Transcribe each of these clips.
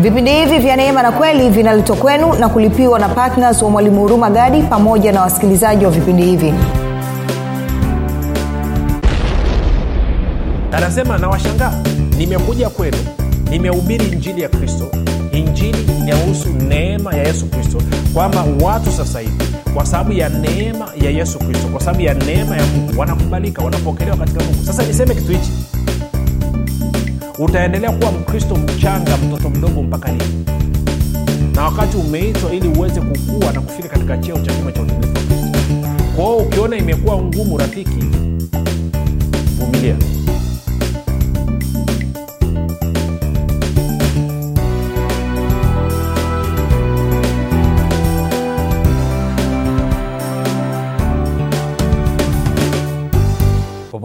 vipindi hivi vya neema na kweli vinaletwa kwenu na kulipiwa na ptns wa mwalimu huruma gadi pamoja na wasikilizaji wa vipindi hivi. Anasema nawashangaa. Nimekuja kwenu. Nimehubiri injili ya kristo. Injili inahusu neema ya yesu kristo. Kwamba watu sasa hivi kwa sababu ya neema ya yesu kristo kwa sababu ya neema ya mungu wanakubalika wanapokelewa katika mungu. Sasa niseme kitu hichi utaendelea kuwa mkristo mchanga mtoto mdogo mpaka lini? Na wakati umeitwa ili uweze kukua na kufika katika cheo cha kima cha utimilifu kwao ukiona imekuwa ngumu rafiki vumilia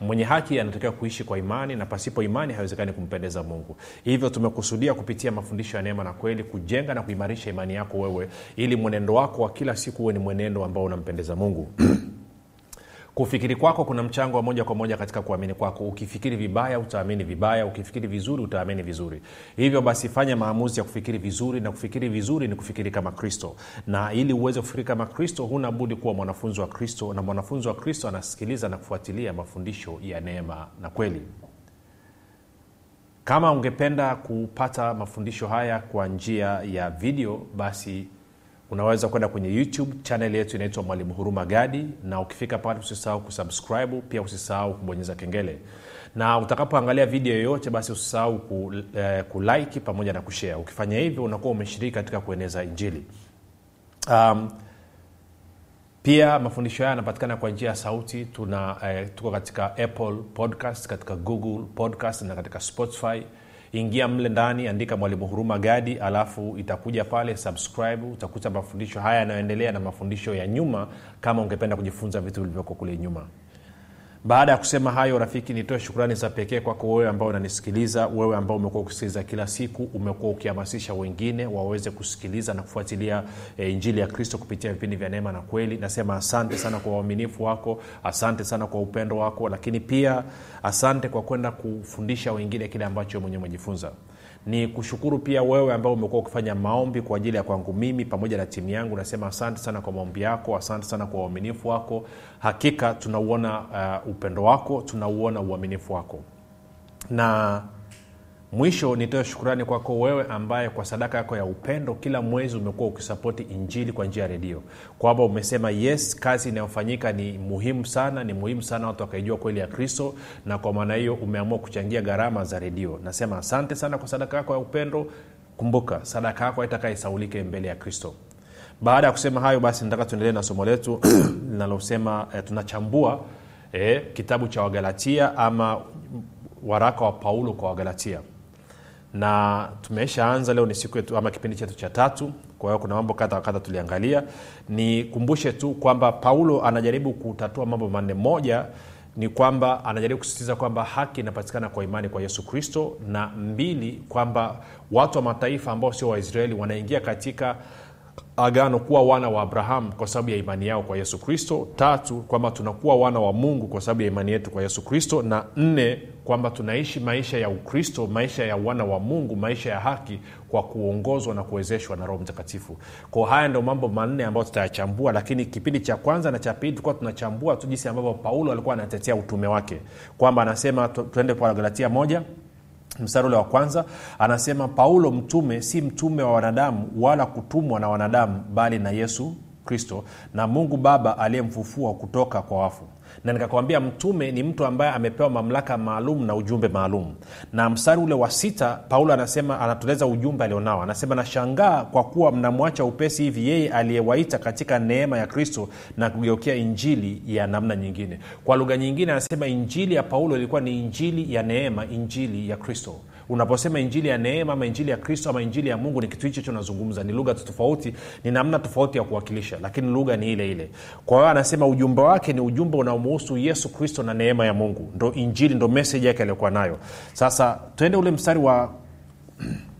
mwenye haki anatakiwa kuishi kwa imani na pasipo imani haiwezekani kumpendeza mungu. Hivyo tumekusudia kupitia mafundisho ya neema na kweli kujenga na kuimarisha imani yako wewe ili mwenendo wako wa kila siku huwe ni mwenendo ambao unampendeza mungu kufikiri kwako kuna mchango wa moja kwa moja katika kuamini kwako. Ukifikiri vibaya utaamini vibaya. Ukifikiri vizuri utaamini vizuri. Hivyo basi fanya maamuzi ya kufikiri vizuri na kufikiri vizuri ni kufikiri kama kristo. Na ili uweze kufikiri kama kristo huna budi kuwa mwanafunzi wa kristo na mwanafunzi wa kristo anasikiliza na kufuatilia mafundisho ya neema na kweli. Kama ungependa kupata mafundisho haya kwa njia ya video basi unaweza kwenda kwenye youtube chanel yetu inaitwa mwalimu huruma gadi na ukifika pale usisahau kusubscribe pia usisahau kubonyeza kengele. Na utakapoangalia video yoyote basi usisahau ku, eh, kulike pamoja na kushare. Ukifanya hivyo unakuwa umeshiriki katika kueneza injili. Um, pia mafundisho haya yanapatikana kwa njia ya sauti. Tuna eh, tuko katika apple podcast katika google podcast na katika spotify ingia mle ndani andika mwalimu huruma gadi alafu itakuja pale subscribe utakuta mafundisho haya yanayoendelea na mafundisho ya nyuma kama ungependa kujifunza vitu vilivyoko kule nyuma baada ya kusema hayo rafiki nitoe shukrani za pekee kwako wewe ambao unanisikiliza wewe ambao umekuwa ukisikiliza kila siku umekuwa ukihamasisha wengine waweze kusikiliza na kufuatilia e, injili ya kristo kupitia vipindi vya neema na kweli. Nasema asante sana kwa uaminifu wako asante sana kwa upendo wako lakini pia asante kwa kwenda kufundisha wengine kile ambacho mwenyewe umejifunza ni kushukuru pia wewe ambao umekuwa ukifanya maombi kwa ajili ya kwangu mimi pamoja na timu yangu. Nasema asante sana kwa maombi yako asante sana kwa uaminifu wako. Hakika tunauona uh, upendo wako tunauona uaminifu wako. Na mwisho nitoe shukurani kwako wewe ambaye kwa sadaka yako ya upendo kila mwezi umekuwa ukisapoti injili kwa njia ya redio. Kwamba umesema yes kazi inayofanyika ni muhimu sana ni muhimu sana watu wakaijua kweli ya kristo na kwa maana hiyo umeamua kuchangia gharama za redio. Nasema asante sana kwa sadaka yako ya upendo. Kumbuka sadaka yako haitakaisaulike mbele ya kristo. Baada ya kusema hayo basi nataka tuendelee na somo letu linalosema eh, tunachambua eh, kitabu cha wagalatia ama waraka wa paulo kwa wagalatia na tumeshaanza leo ni siku yetu ama kipindi chetu cha tatu. Kwa hiyo kuna mambo kadha wa kadha tuliangalia. Nikumbushe tu kwamba paulo anajaribu kutatua mambo manne. Moja ni kwamba anajaribu kusisitiza kwamba haki inapatikana kwa imani kwa yesu kristo. Na mbili kwamba watu wa mataifa ambao sio waisraeli wanaingia katika agano kuwa wana wa abraham kwa sababu ya imani yao kwa yesu kristo. Tatu kwamba tunakuwa wana wa mungu kwa sababu ya imani yetu kwa yesu kristo. Na nne kwamba tunaishi maisha ya ukristo maisha ya wana wa mungu maisha ya haki kwa kuongozwa na kuwezeshwa na roho mtakatifu. Ko haya ndio mambo manne ambayo tutayachambua lakini kipindi cha kwanza na cha pili tulikuwa tunachambua tu jinsi ambavyo paulo alikuwa anatetea utume wake. Kwamba anasema tuende kwa galatia moja mstari ule wa kwanza anasema paulo mtume si mtume wa wanadamu wala kutumwa na wanadamu bali na yesu kristo na mungu baba aliyemfufua kutoka kwa wafu na nikakwambia mtume ni mtu ambaye amepewa mamlaka maalum na ujumbe maalum. Na mstari ule wa sita paulo anasema anatueleza ujumbe alionao. Anasema nashangaa kwa kuwa mnamwacha upesi hivi yeye aliyewaita katika neema ya kristo na kugeukia injili ya namna nyingine. Kwa lugha nyingine anasema injili ya paulo ilikuwa ni injili ya neema injili ya kristo unaposema injili ya neema ama injili ya kristo ama injili ya mungu ni kitu hicho hicho unazungumza. Ni lugha tofauti ni namna tofauti ya kuwakilisha lakini lugha ni ile ile. Kwa hiyo anasema ujumbe wake ni ujumbe unaomuhusu yesu kristo na neema ya mungu. Ndo injili ndo meseji yake aliyokuwa nayo. Sasa twende ule mstari wa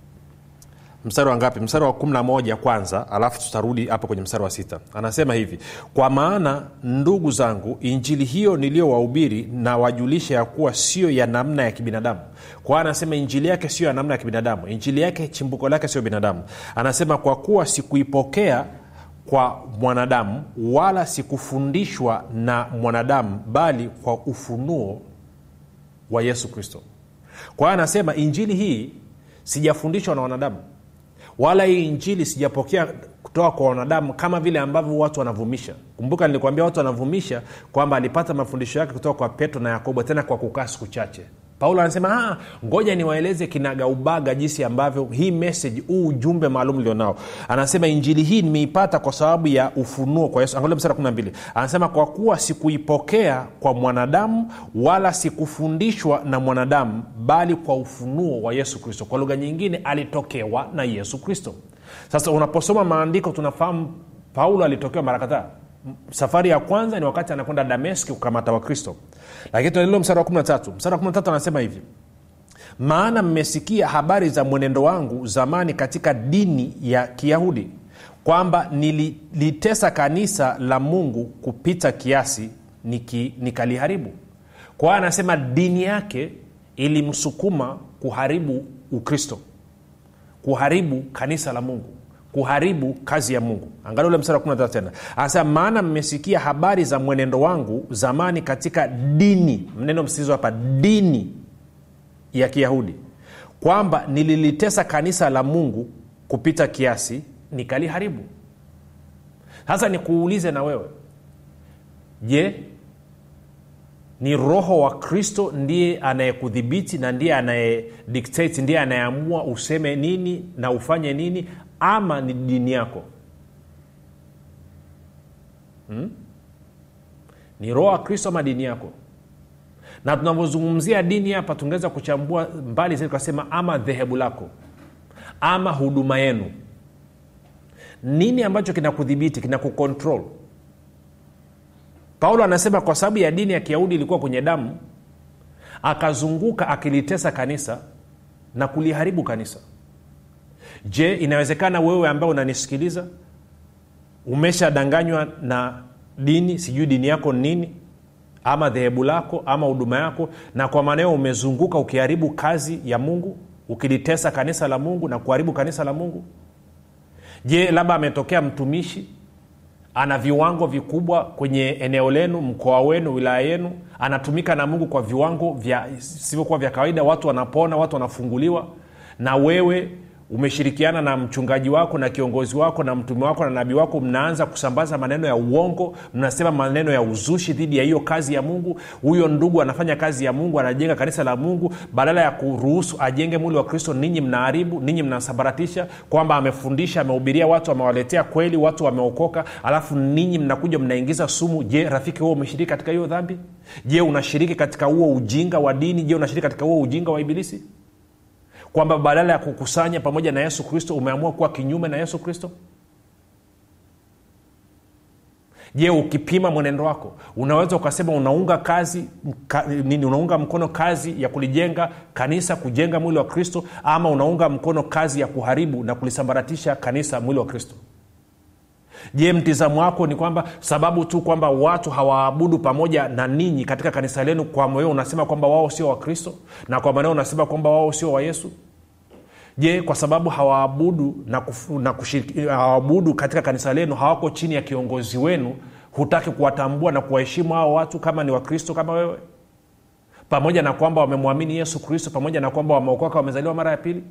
mstari wa ngapi? Mstari wa kumi na moja kwanza alafu tutarudi hapo kwenye mstari wa sita. Anasema hivi kwa maana ndugu zangu injili hiyo niliyowahubiri na wajulisha ya kuwa sio ya namna ya kibinadamu. Kwa anasema injili yake sio ya namna ya kibinadamu. Injili yake chimbuko lake sio binadamu. Anasema kwa kuwa sikuipokea kwa mwanadamu wala sikufundishwa na mwanadamu bali kwa ufunuo wa yesu kristo. Kwa anasema injili hii sijafundishwa na wanadamu wala hii injili sijapokea kutoka kwa wanadamu kama vile ambavyo watu wanavumisha. Kumbuka nilikuambia watu wanavumisha kwamba alipata mafundisho yake kutoka kwa petro na yakobo tena kwa kukaa siku chache paulo anasema ngoja niwaeleze kinagaubaga jinsi ambavyo hii message huu ujumbe maalum ulionao anasema injili hii nimeipata kwa sababu ya ufunuo kwa yesu. Angalia msara 12 anasema kwa kuwa sikuipokea kwa mwanadamu wala sikufundishwa na mwanadamu bali kwa ufunuo wa yesu kristo. Kwa lugha nyingine alitokewa na yesu kristo. Sasa unaposoma maandiko tunafahamu paulo alitokewa mara kadhaa safari ya kwanza ni wakati anakwenda dameski kukamata wakristo. Lakini tunaendelea mstari wa 13 mstari wa 13 anasema hivi maana mmesikia habari za mwenendo wangu zamani katika dini ya kiyahudi kwamba nilitesa kanisa la mungu kupita kiasi niki, nikaliharibu. Kwa anasema dini yake ilimsukuma kuharibu ukristo kuharibu kanisa la mungu kuharibu kazi ya mungu. Angalia ule msara wa 13 tena. Anasema maana mmesikia habari za mwenendo wangu zamani katika dini. Mneno msitizo hapa dini ya kiyahudi. Kwamba nililitesa kanisa la mungu kupita kiasi nikaliharibu. Sasa nikuulize na wewe. Je ni roho wa kristo ndiye anayekudhibiti na ndiye anayedictate ndiye anayeamua useme nini na ufanye nini ama ni dini yako. Hmm? ni roho wa kristo ama dini yako? Na tunavyozungumzia dini hapa tungeweza kuchambua mbali zaidi tukasema ama dhehebu lako ama huduma yenu. Nini ambacho kinakudhibiti kinakukontrol? Paulo anasema kwa sababu ya dini ya kiyahudi ilikuwa kwenye damu akazunguka akilitesa kanisa na kuliharibu kanisa je inawezekana wewe ambao unanisikiliza umeshadanganywa na dini sijui dini yako nini ama dhehebu lako ama huduma yako na kwa maanao umezunguka ukiharibu kazi ya mungu ukilitesa kanisa la mungu na kuharibu kanisa la mungu? Je labda ametokea mtumishi ana viwango vikubwa kwenye eneo lenu mkoa wenu wilaya yenu anatumika na mungu kwa viwango vya sivyokuwa vya kawaida watu wanapona watu wanafunguliwa na wewe umeshirikiana na mchungaji wako na kiongozi wako na mtume wako na nabii wako mnaanza kusambaza maneno ya uongo mnasema maneno ya uzushi dhidi ya hiyo kazi ya mungu. Huyo ndugu anafanya kazi ya mungu anajenga kanisa la mungu. Badala ya kuruhusu ajenge mwili wa kristo ninyi mnaharibu ninyi mnasambaratisha kwamba amefundisha amehubiria watu amewaletea kweli watu wameokoka. Alafu ninyi mnakuja mnaingiza sumu. Je rafiki huo umeshiriki katika hiyo dhambi? Je unashiriki katika huo ujinga wa dini? Je unashiriki katika huo ujinga wa ibilisi kwamba badala ya kukusanya pamoja na yesu kristo umeamua kuwa kinyume na yesu kristo? Je ukipima mwenendo wako unaweza ukasema unaunga kazi ka, nini unaunga mkono kazi ya kulijenga kanisa kujenga mwili wa kristo ama unaunga mkono kazi ya kuharibu na kulisambaratisha kanisa mwili wa kristo? Je mtizamo wako ni kwamba sababu tu kwamba watu hawaabudu pamoja na ninyi katika kanisa lenu kwa moyo unasema kwamba wao sio wakristo na kwa maneo unasema kwamba wao sio wa yesu je kwa sababu hawaabudu na, kufu, na kushiriki, hawaabudu katika kanisa lenu hawako chini ya kiongozi wenu hutaki kuwatambua na kuwaheshimu hao watu kama ni wakristo kama wewe? Pamoja na kwamba wamemwamini yesu kristo pamoja na kwamba wameokoka wamezaliwa mara ya pili?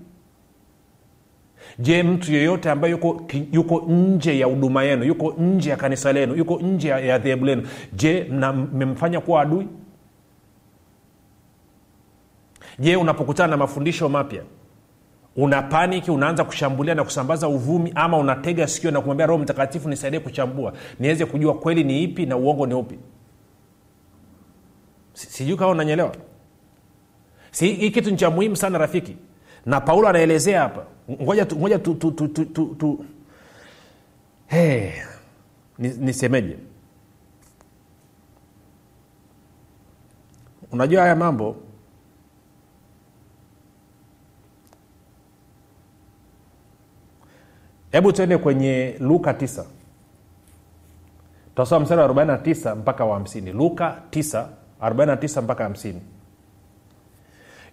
Je mtu yeyote ambaye yuko, yuko nje ya huduma yenu yuko nje ya kanisa lenu yuko nje ya dhehebu lenu je mmemfanya kuwa adui? Je unapokutana na mafundisho mapya una paniki unaanza kushambulia na kusambaza uvumi ama unatega sikio na kumwambia roho mtakatifu nisaidie kuchambua niweze kujua kweli ni ipi na uongo ni upi. Sijui kama unanyelewa hii kitu ni cha muhimu sana rafiki. Na paulo anaelezea hapa. Ngoja ngoja tu, tu, tu, tu, tu, tu. Hey, nisemeje? Ni unajua haya mambo hebu tuende kwenye luka 9 tutasoma mstari wa 49 mpaka wa 50 luka 9 49 mpaka 50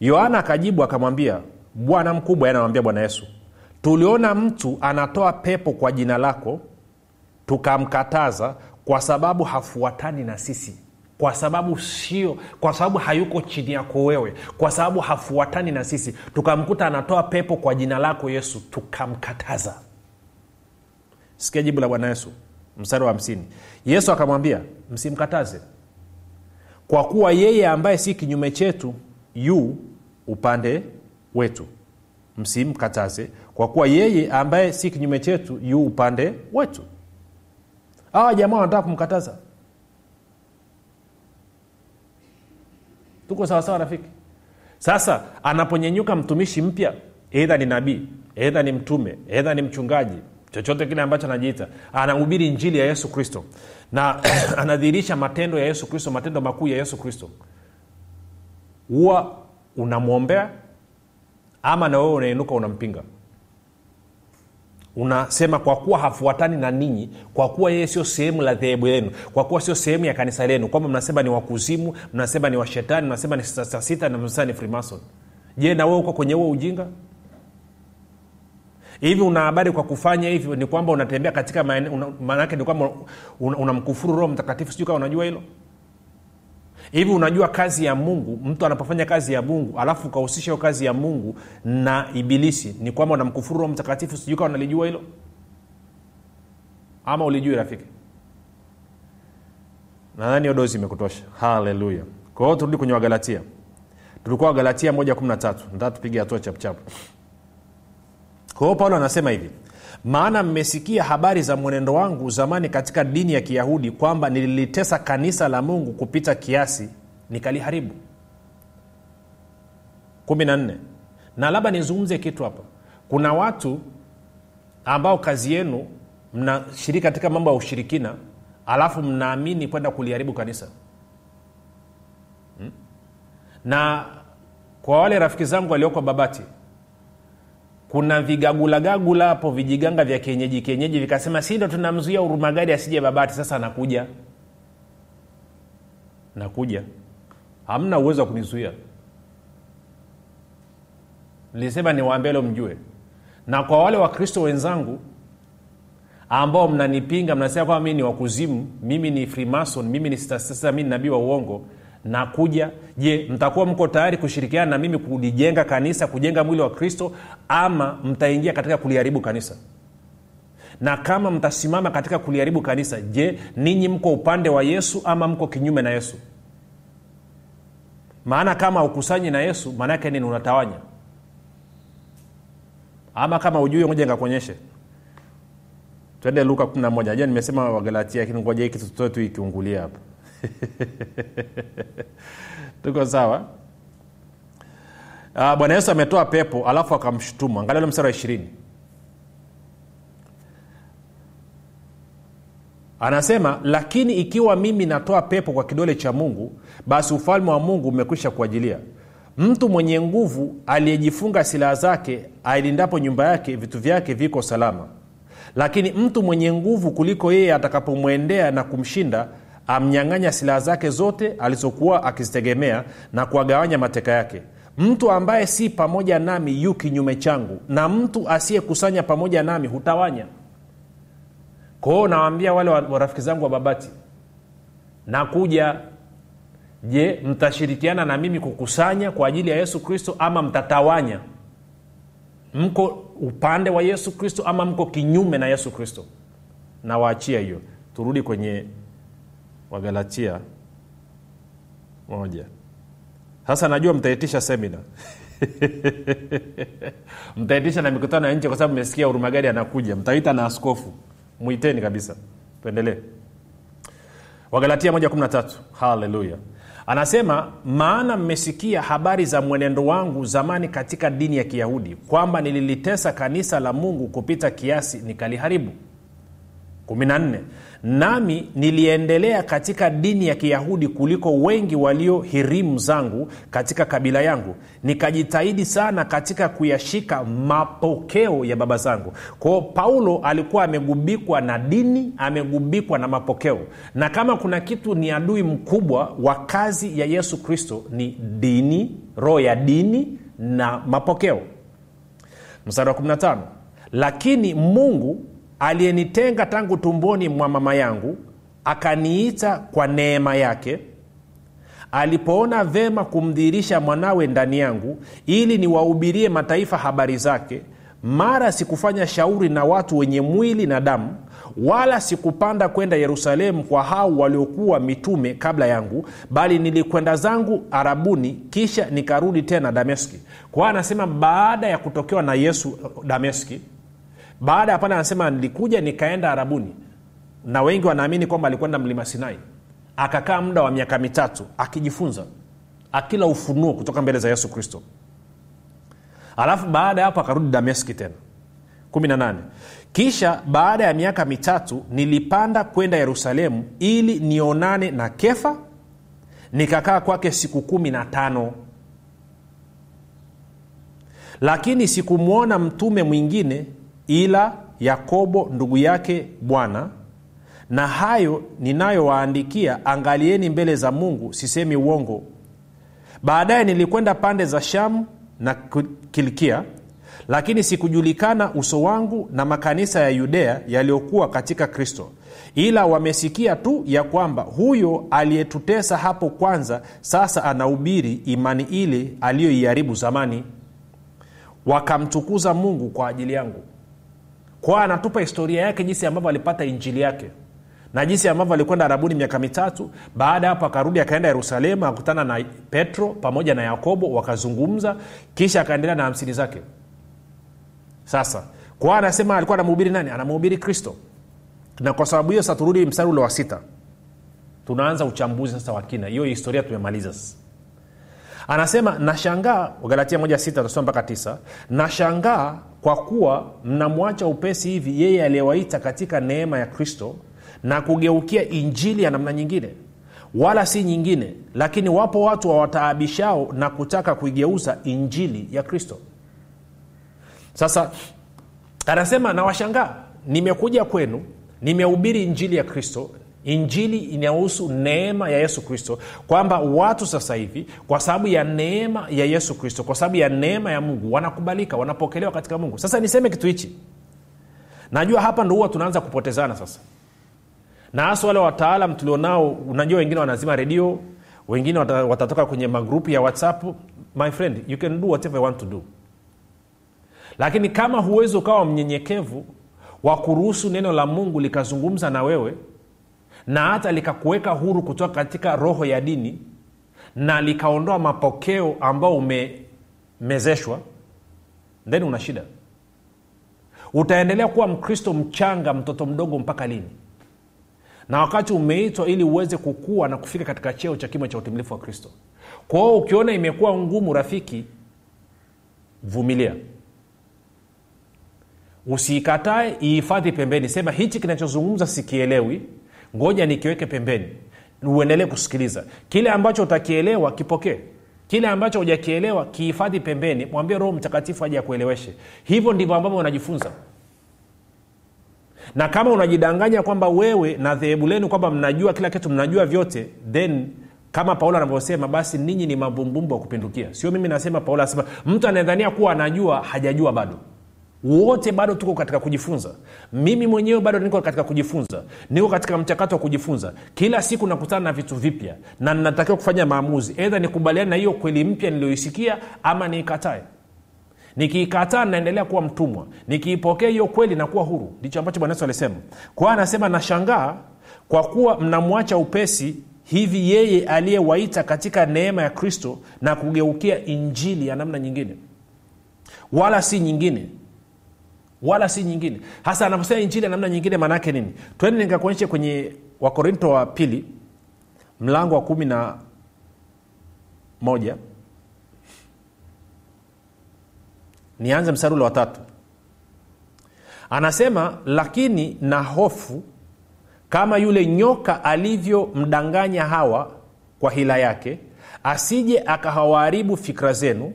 yohana akajibu akamwambia bwana mkubwa anamwambia bwana yesu tuliona mtu anatoa pepo kwa jina lako tukamkataza kwa sababu hafuatani na sisi kwa sababu sio kwa sababu hayuko chini yako wewe kwa sababu hafuatani na sisi. Tukamkuta anatoa pepo kwa jina lako yesu tukamkataza sikia jibu la bwana yesu mstari wa hamsini. Yesu akamwambia msimkataze kwa kuwa yeye ambaye si kinyume chetu yu upande wetu. Msimkataze kwa kuwa yeye ambaye si kinyume chetu yu upande wetu. Awa jamaa wanataka kumkataza. Tuko sawasawa rafiki? Sasa anaponyenyuka mtumishi mpya eidha ni nabii eidha ni mtume eidha ni mchungaji chochote kile ambacho anajiita anahubiri njili ya yesu kristo. Na anadhihirisha matendo ya yesu kristo matendo makuu ya yesu kristo. Huwa unamwombea ama na wewe unainuka unampinga? Unasema kwa kuwa hafuatani na ninyi kwa kuwa yeye sio sehemu la dhehebu lenu kwa kuwa sio sehemu ya kanisa lenu kwamba mnasema ni wakuzimu mnasema ni washetani mnasema ni sasita na mnasema ni freemason. Je na wewe uko kwenye huo ujinga hivi una habari kwa kufanya hivyo ni kwamba unatembea katika maanaake ni kwamba unamkufuru una roho mtakatifu sijui kama unajua hilo? Hivi unajua kazi ya mungu mtu anapofanya kazi ya mungu alafu ukahusisha hiyo kazi ya mungu na ibilisi ni kwamba unamkufuru roho mtakatifu sijui kama unalijua hilo? Ama ulijui rafiki? Nadhani hiyo dozi imekutosha. Haleluya. Kwa hiyo turudi kwenye wagalatia. Tulikuwa wagalatia moja kumi na tatu. Nataka tupige hatua chapchapu kwa paulo anasema hivi maana mmesikia habari za mwenendo wangu zamani katika dini ya kiyahudi kwamba nililitesa kanisa la mungu kupita kiasi nikaliharibu. 14 na labda nizungumze kitu hapa. Kuna watu ambao kazi yenu mnashiriki katika mambo ya ushirikina alafu mnaamini kwenda kuliharibu kanisa. Hmm? na kwa wale rafiki zangu walioko babati kuna vigagulagagula hapo vijiganga vya kienyeji kienyeji vikasema si ndo tunamzuia urumagadi asije babati. Sasa nakuja nakuja hamna uwezo wa kunizuia. Nilisema niwaambelo mjue. Na kwa wale wakristo wenzangu ambao mnanipinga mnasema kwamba mii ni wakuzimu mimi ni freemason mimi ni sasa mi ni nabii wa uongo nakuja je mtakuwa mko tayari kushirikiana na mimi kulijenga kanisa kujenga mwili wa kristo ama mtaingia katika kuliharibu kanisa? Na kama mtasimama katika kuliharibu kanisa je ninyi mko upande wa yesu ama mko kinyume na yesu? Maana kama ukusanyi na yesu maanaake nini? Unatawanya. Ama kama ujui moja ngakuonyeshe twende luka 11 najua nimesema wagalatia lakini ngoja hiki tutoe tu ikiungulia hapa tuko sawa? Uh, bwana yesu ametoa pepo alafu akamshutumu. Angalia ule mstari wa ishirini. Anasema lakini ikiwa mimi natoa pepo kwa kidole cha mungu basi ufalme wa mungu umekwisha kuajilia mtu mwenye nguvu aliyejifunga silaha zake ailindapo nyumba yake vitu vyake viko salama. Lakini mtu mwenye nguvu kuliko yeye atakapomwendea na kumshinda amnyang'anya silaha zake zote alizokuwa akizitegemea na kuwagawanya mateka yake. Mtu ambaye si pamoja nami yu kinyume changu na mtu asiyekusanya pamoja nami hutawanya. Kwao nawambia wale warafiki zangu wa babati nakuja. Je mtashirikiana na mimi kukusanya kwa ajili ya yesu kristo ama mtatawanya? Mko upande wa yesu kristo ama mko kinyume na yesu kristo? Nawaachia hiyo. Turudi kwenye wagalatia moja. Sasa najua mtaitisha semina mtaitisha na mikutano ya nje kwa sababu mmesikia urumagadi anakuja. Mtaita na askofu. Mwiteni kabisa. Tuendelee. Wagalatia 113 haleluya anasema maana mmesikia habari za mwenendo wangu zamani katika dini ya kiyahudi kwamba nililitesa kanisa la mungu kupita kiasi nikaliharibu 14 nami niliendelea katika dini ya kiyahudi kuliko wengi walio hirimu zangu katika kabila yangu. Nikajitahidi sana katika kuyashika mapokeo ya baba zangu. Kwao paulo alikuwa amegubikwa na dini amegubikwa na mapokeo. Na kama kuna kitu ni adui mkubwa wa kazi ya yesu kristo ni dini roho ya dini na mapokeo. Mstari wa 15 lakini mungu aliyenitenga tangu tumboni mwa mama yangu akaniita kwa neema yake. Alipoona vema kumdhihirisha mwanawe ndani yangu ili niwahubirie mataifa habari zake mara sikufanya shauri na watu wenye mwili na damu wala sikupanda kwenda yerusalemu kwa hao waliokuwa mitume kabla yangu bali nilikwenda zangu arabuni kisha nikarudi tena dameski. Kwa anasema baada ya kutokewa na yesu dameski baada ya pale anasema nilikuja nikaenda arabuni. Na wengi wanaamini kwamba alikwenda mlima sinai. Akakaa muda wa miaka mitatu akijifunza akila ufunuo kutoka mbele za yesu kristo. Alafu baada ya hapo akarudi dameski tena. 18 kisha baada ya miaka mitatu nilipanda kwenda yerusalemu ili nionane na kefa nikakaa kwake siku kumi na tano. Lakini sikumwona mtume mwingine ila yakobo ndugu yake bwana. Na hayo ninayowaandikia angalieni mbele za mungu sisemi uongo. Baadaye nilikwenda pande za shamu na kilikia lakini sikujulikana uso wangu na makanisa ya yudea yaliyokuwa katika kristo. Ila wamesikia tu ya kwamba huyo aliyetutesa hapo kwanza sasa anahubiri imani ile aliyoiharibu zamani. Wakamtukuza mungu kwa ajili yangu kwa anatupa historia yake jinsi ambavyo alipata injili yake. Na jinsi ambavyo alikwenda arabuni miaka mitatu baada ya hapo akarudi akaenda yerusalemu akakutana na petro pamoja na yakobo wakazungumza kisha akaendelea na hamsini zake. Sasa kwa anasema alikuwa anamhubiri nani? Anamhubiri kristo. Na kwa sababu hiyo sasa turudi mstari ule wa sita. Tunaanza uchambuzi sasa wa kina. Hiyo historia tumemaliza sasa. Anasema nashangaa galatia moja tasoma mpaka tisa. Nashangaa kwa kuwa mnamwacha upesi hivi yeye aliyewaita katika neema ya kristo na kugeukia injili ya namna nyingine wala si nyingine lakini wapo watu wawataabishao na kutaka kuigeuza injili ya kristo. Sasa anasema nawashangaa nimekuja kwenu nimehubiri injili ya kristo injili inahusu neema ya yesu kristo kwamba watu sasa hivi kwa sababu ya neema ya yesu kristo kwa sababu ya neema ya mungu wanakubalika wanapokelewa katika mungu. Sasa niseme kitu hichi. Najua hapa ndo huwa tunaanza kupotezana sasa. Na hasa wale wataalam tulionao unajua wengine wanazima redio wengine watatoka kwenye magrupu ya whatsapp. My friend you can do whatever you want to do. Lakini kama huwezi ukawa mnyenyekevu wa kuruhusu neno la mungu likazungumza na wewe na hata likakuweka huru kutoka katika roho ya dini na likaondoa mapokeo ambao umemezeshwa then una shida. Utaendelea kuwa mkristo mchanga mtoto mdogo mpaka lini? Na wakati umeitwa ili uweze kukua na kufika katika cheo cha kimo cha utimilifu wa kristo. Kwa ukiona imekuwa ngumu rafiki vumilia. Usiikatae ihifadhi pembeni. Sema hichi kinachozungumza sikielewi ngoja nikiweke pembeni. Uendelee kusikiliza. Kile ambacho utakielewa kipokee. Kile ambacho hujakielewa kihifadhi pembeni. Mwambie roho mtakatifu aje akueleweshe. Hivyo ndivyo ambavyo unajifunza. Na kama unajidanganya kwamba wewe na dhehebu lenu kwamba mnajua kila kitu mnajua vyote then kama paulo anavyosema basi ninyi ni mabumbumbu wa kupindukia. Sio mimi nasema paulo anasema mtu anayedhania kuwa anajua hajajua bado wote bado tuko katika kujifunza. Mimi mwenyewe bado niko katika kujifunza. Niko katika mchakato wa kujifunza. Kila siku nakutana na vitu vipya na natakiwa kufanya maamuzi. Edha nikubaliane na hiyo kweli mpya niliyoisikia ama niikatae. Nikiikataa naendelea kuwa mtumwa. Nikiipokea hiyo kweli nakuwa huru. Ndicho ambacho bwana yesu alisema. Kwa anasema nashangaa kwa kuwa mnamwacha upesi hivi yeye aliyewaita katika neema ya kristo na kugeukia injili ya namna nyingine. Wala si nyingine wala si nyingine. Hasa anavyosema injili ya namna nyingine maanaake nini? Twende nikakuonyeshe kwenye wakorinto wa pili mlango wa kumi na moja. Nianze mstari ule watatu anasema lakini na hofu kama yule nyoka alivyomdanganya hawa kwa hila yake asije akahawaharibu fikra zenu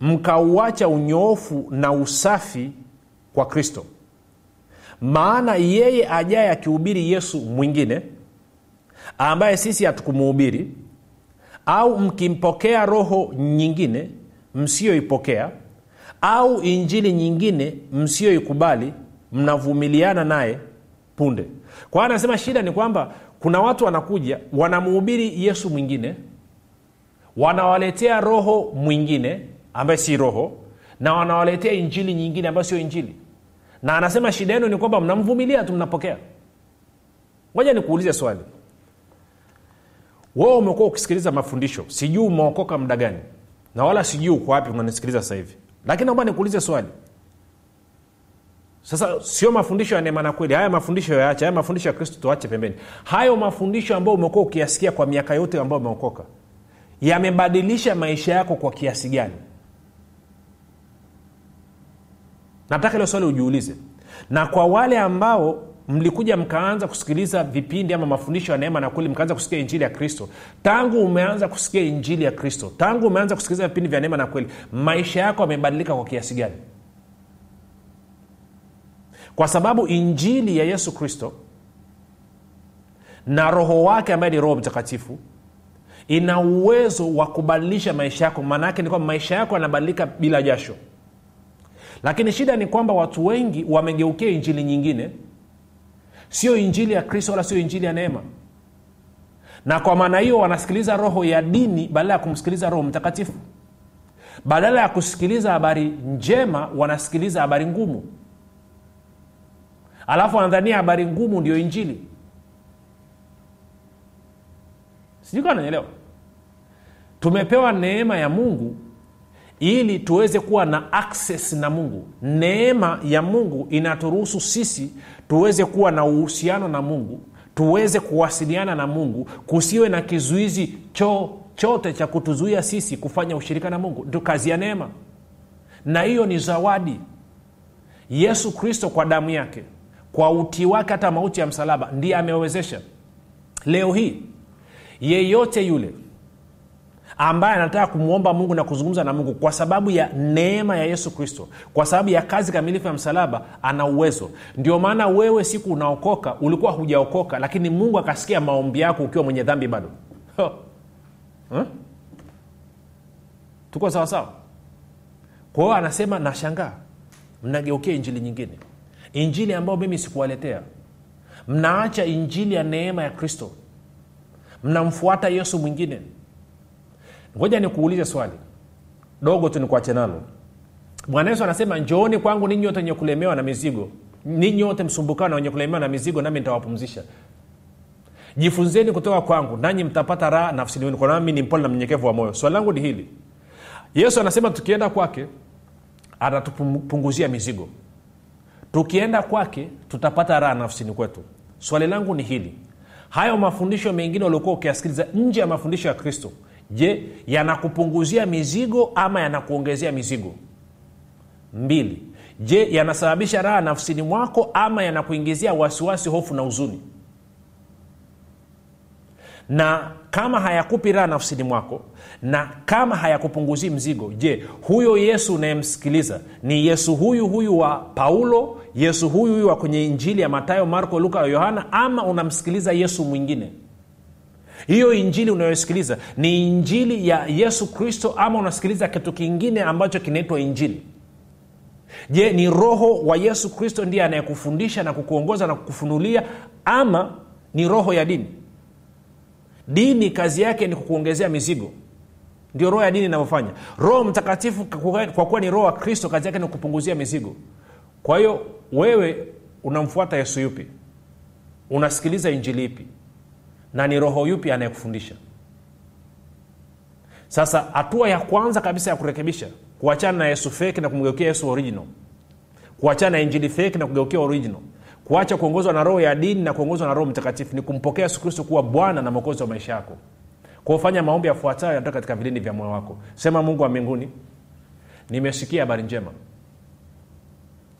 mkauacha unyoofu na usafi kwa kristo. Maana yeye ajaye akihubiri yesu mwingine ambaye sisi hatukumuhubiri au mkimpokea roho nyingine msiyoipokea au injili nyingine msiyoikubali mnavumiliana naye punde. Kwa hiyo anasema shida ni kwamba kuna watu wanakuja wanamuhubiri yesu mwingine wanawaletea roho mwingine ambaye si roho na wanawaletea injili nyingine ambayo sio injili na anasema shida yenu ni kwamba mnamvumilia tu mnapokea. Ngoja nikuulize swali. Wewe umekuwa ukisikiliza mafundisho sijui umeokoka muda gani na wala sijui uko wapi unanisikiliza sasa hivi. Lakini naomba nikuulize swali. Sasa sio mafundisho ya neema na kweli haya mafundisho yaache haya mafundisho ya kristo tuache pembeni. Hayo mafundisho ambayo umekuwa ukiyasikia kwa miaka yote ambayo umeokoka yamebadilisha maisha yako kwa kiasi gani nataka ilo swali ujiulize. Na kwa wale ambao mlikuja mkaanza kusikiliza vipindi ama mafundisho ya neema na kweli mkaanza kusikia injili ya kristo tangu umeanza kusikia injili ya kristo tangu umeanza kusikiliza vipindi vya neema na kweli maisha yako yamebadilika kwa kiasi gani? Kwa sababu injili ya yesu kristo na roho wake ambaye ni roho mtakatifu ina uwezo wa kubadilisha maisha yako. Maana yake ni kwamba maisha yako yanabadilika bila jasho lakini shida ni kwamba watu wengi wamegeukia injili nyingine. Sio injili ya kristo wala sio injili ya neema. Na kwa maana hiyo wanasikiliza roho ya dini badala ya kumsikiliza roho mtakatifu. Badala ya kusikiliza habari njema wanasikiliza habari ngumu. Alafu wanadhania habari ngumu ndio injili. Sijui kaa nanyelewa tumepewa neema ya mungu ili tuweze kuwa na access na mungu. Neema ya mungu inaturuhusu sisi tuweze kuwa na uhusiano na mungu tuweze kuwasiliana na mungu kusiwe na kizuizi chochote cha kutuzuia sisi kufanya ushirika na mungu. Ndio kazi ya neema. Na hiyo ni zawadi. Yesu kristo kwa damu yake kwa utii wake hata mauti ya msalaba ndiye amewezesha. Leo hii yeyote yule ambaye anataka kumwomba mungu na kuzungumza na mungu kwa sababu ya neema ya yesu kristo kwa sababu ya kazi kamilifu ya msalaba ana uwezo. Ndio maana wewe siku unaokoka ulikuwa hujaokoka lakini mungu akasikia maombi yako ukiwa mwenye dhambi bado. Huh? tuko sawasawa kwa hiyo anasema nashangaa mnageukia injili nyingine. Injili ambayo mimi sikuwaletea. Mnaacha injili ya neema ya kristo. Mnamfuata yesu mwingine ngoja nikuulize swali. Dogo tu nikuache nalo. Bwana yesu anasema njooni kwangu ninyi wote wenye kulemewa na mizigo. Ninyi wote msumbukao na wenye kulemewa na mizigo nami nitawapumzisha. Jifunzeni kutoka kwangu nanyi mtapata raha nafsini wenu nami ni mpole na mnyenyekevu wa moyo. Swali langu ni hili. Yesu anasema tukienda kwake atatupunguzia mizigo. Tukienda kwake tutapata raha nafsini kwetu. Swali langu ni hili. Hayo mafundisho mengine uliokuwa ukiyasikiliza nje ya mafundisho ya kristo je yanakupunguzia mizigo ama yanakuongezea mizigo? Mbili. Je yanasababisha raha nafsini mwako ama yanakuingizia wasiwasi hofu na huzuni? Na kama hayakupi raha nafsini mwako na kama hayakupunguzii mzigo je huyo yesu unayemsikiliza ni yesu huyu huyu wa paulo yesu huyu huyu wa kwenye injili ya matayo marko luka yohana ama unamsikiliza yesu mwingine hiyo injili unayosikiliza ni injili ya yesu kristo ama unasikiliza kitu kingine ambacho kinaitwa injili? Je ni roho wa yesu kristo ndiye anayekufundisha na kukuongoza na kukufunulia ama ni roho ya dini? Dini kazi yake ni kukuongezea mizigo. Ndio roho ya dini inavyofanya. Roho mtakatifu kwa kuwa ni roho wa kristo kazi yake ni kupunguzia mizigo. Kwa hiyo wewe unamfuata yesu yupi? Unasikiliza injili ipi na ni roho yupi anayekufundisha? Sasa hatua ya kwanza kabisa ya kurekebisha kuachana na yesu feki na kumgeukia yesu original. Kuachana na injili feki na kugeukia original. Kuacha kuongozwa na roho ya dini na kuongozwa na roho mtakatifu ni kumpokea yesu kristo kuwa bwana na mwokozi wa maisha yako. Kwa ufanya maombi yafuatayo yanatoka katika vilindi vya moyo wako. Sema mungu wa mbinguni nimesikia habari njema.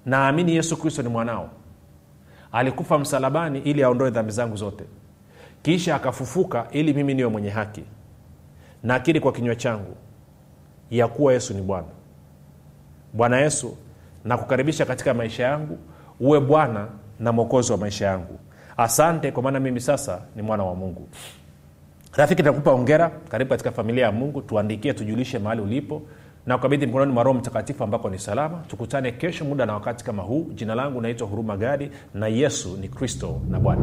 Naamini yesu kristo ni mwanao. Alikufa msalabani ili aondoe dhambi zangu zote kisha akafufuka ili mimi niwe mwenye haki nakiri kwa kinywa changu ya kuwa yesu ni bwana. Bwana yesu nakukaribisha katika maisha yangu uwe bwana na mwokozi wa maisha yangu. Asante kwa maana mimi sasa ni mwana wa mungu. Rafiki nakupa ongera karibu katika familia ya mungu tuandikie tujulishe mahali ulipo na ukabidhi mkononi mwa roho mtakatifu ambako ni salama. Tukutane kesho muda na wakati kama huu. Jina langu naitwa huruma gadi na yesu ni kristo na bwana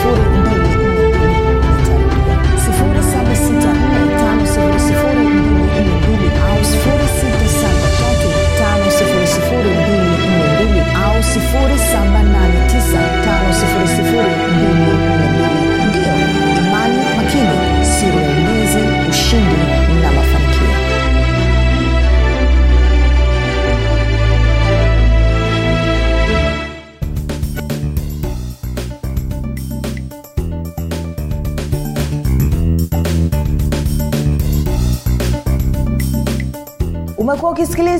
7895242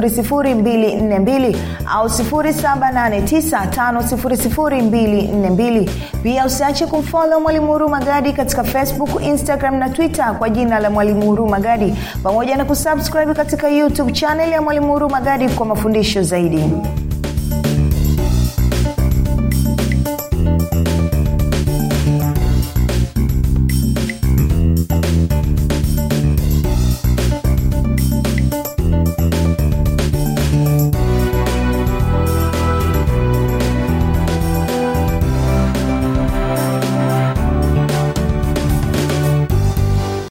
673500242 au 789500242 pia usiache kumfolo mwalimu huruma gadi katika facebook instagram na twitter kwa jina la mwalimu huruma gadi pamoja na kusubscribe katika youtube chanel ya mwalimu huruma gadi kwa mafundisho zaidi